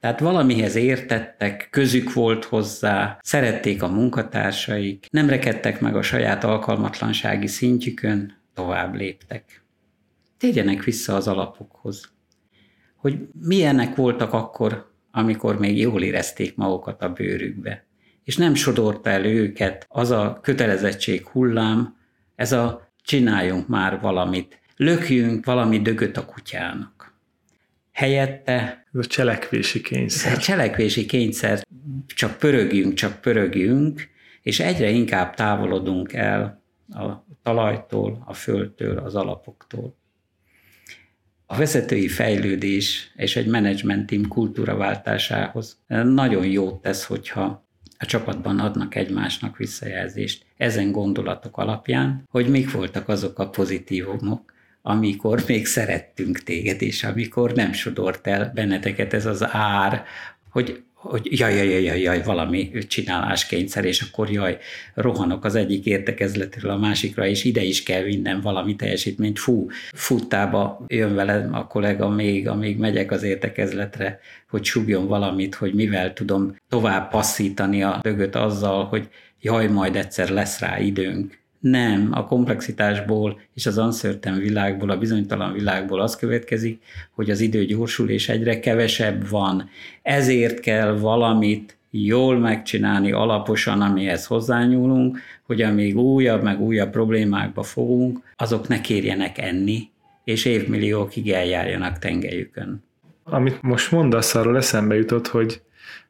[SPEAKER 1] Tehát valamihez értettek, közük volt hozzá, szerették a munkatársaik, nem rekedtek meg a saját alkalmatlansági szintjükön, tovább léptek. Térjenek vissza az alapokhoz. Hogy milyenek voltak akkor, amikor még jól érezték magukat a bőrükbe. És nem sodorta el őket az a kötelezettség hullám, ez a csináljunk már valamit, lökjünk valami dögöt a kutyának. Helyette...
[SPEAKER 2] Ez a cselekvési kényszer.
[SPEAKER 1] Cselekvési kényszer, csak pörögjünk, csak pörögjünk, és egyre inkább távolodunk el a talajtól, a földtől, az alapoktól. A vezetői fejlődés és egy menedzsment team kultúraváltásához nagyon jót tesz, hogyha a csapatban adnak egymásnak visszajelzést ezen gondolatok alapján, hogy mik voltak azok a pozitívumok, amikor még szerettünk téged, és amikor nem sodort el benneteket ez az ár, hogy hogy jaj, jaj, jaj, jaj, valami csináláskényszer, és akkor jaj, rohanok az egyik értekezletről a másikra, és ide is kell vinnem valami teljesítményt. Fú, futtába jön velem a kollega még, amíg megyek az értekezletre, hogy súgjon valamit, hogy mivel tudom tovább passzítani a dögöt azzal, hogy jaj, majd egyszer lesz rá időnk. Nem, a komplexitásból és az uncertain világból, a bizonytalan világból az következik, hogy az idő gyorsul és egyre kevesebb van. Ezért kell valamit jól megcsinálni alaposan, amihez hozzányúlunk, hogy amíg újabb meg újabb problémákba fogunk, azok ne kérjenek enni, és évmilliókig eljárjanak tengelyükön.
[SPEAKER 2] Amit most mondasz, arról eszembe jutott, hogy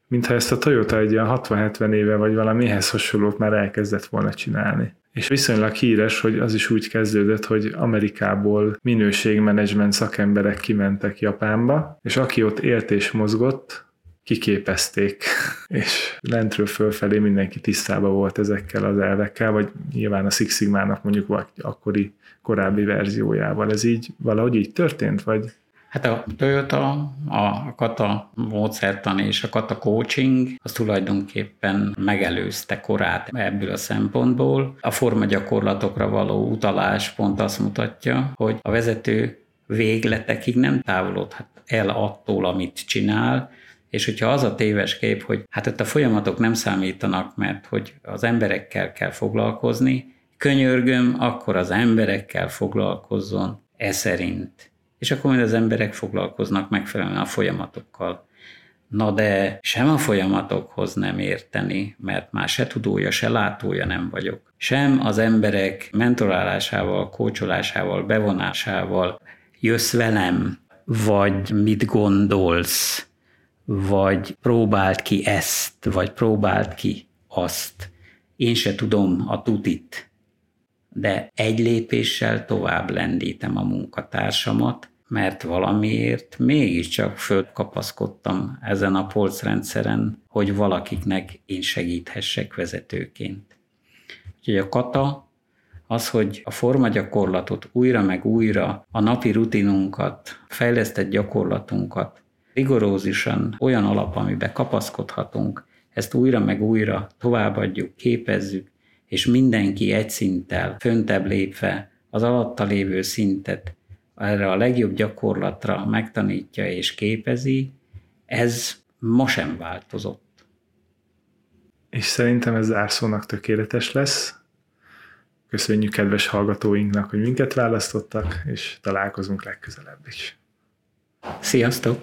[SPEAKER 2] mintha ezt a Toyota egy ilyen 60-70 éve vagy valamihez hasonlót már elkezdett volna csinálni. És viszonylag híres, hogy az is úgy kezdődött, hogy Amerikából minőségmenedzsment szakemberek kimentek Japánba, és aki ott élt és mozgott, kiképezték, és lentről fölfelé mindenki tisztában volt ezekkel az elvekkel, vagy nyilván a Six Sigma-nak mondjuk vagy akkori korábbi verziójával. Ez így valahogy így történt, vagy
[SPEAKER 1] Hát a Toyota, a Kata módszertan és a Kata coaching az tulajdonképpen megelőzte korát ebből a szempontból. A forma gyakorlatokra való utalás pont azt mutatja, hogy a vezető végletekig nem távolodhat el attól, amit csinál, és hogyha az a téves kép, hogy hát ott a folyamatok nem számítanak, mert hogy az emberekkel kell foglalkozni, könyörgöm, akkor az emberekkel foglalkozzon e szerint és akkor majd az emberek foglalkoznak megfelelően a folyamatokkal. Na de sem a folyamatokhoz nem érteni, mert már se tudója, se látója nem vagyok. Sem az emberek mentorálásával, kócsolásával, bevonásával jössz velem, vagy mit gondolsz, vagy próbált ki ezt, vagy próbált ki azt. Én se tudom a tutit, de egy lépéssel tovább lendítem a munkatársamat, mert valamiért mégiscsak fölkapaszkodtam ezen a polcrendszeren, hogy valakiknek én segíthessek vezetőként. Úgyhogy a kata az, hogy a formagyakorlatot újra meg újra, a napi rutinunkat, fejlesztett gyakorlatunkat rigorózisan olyan alap, amiben kapaszkodhatunk, ezt újra meg újra továbbadjuk, képezzük, és mindenki egy szinttel föntebb lépve az alatta lévő szintet erre a legjobb gyakorlatra megtanítja és képezi, ez ma sem változott.
[SPEAKER 2] És szerintem ez zárszónak tökéletes lesz. Köszönjük kedves hallgatóinknak, hogy minket választottak, és találkozunk legközelebb is.
[SPEAKER 1] Sziasztok!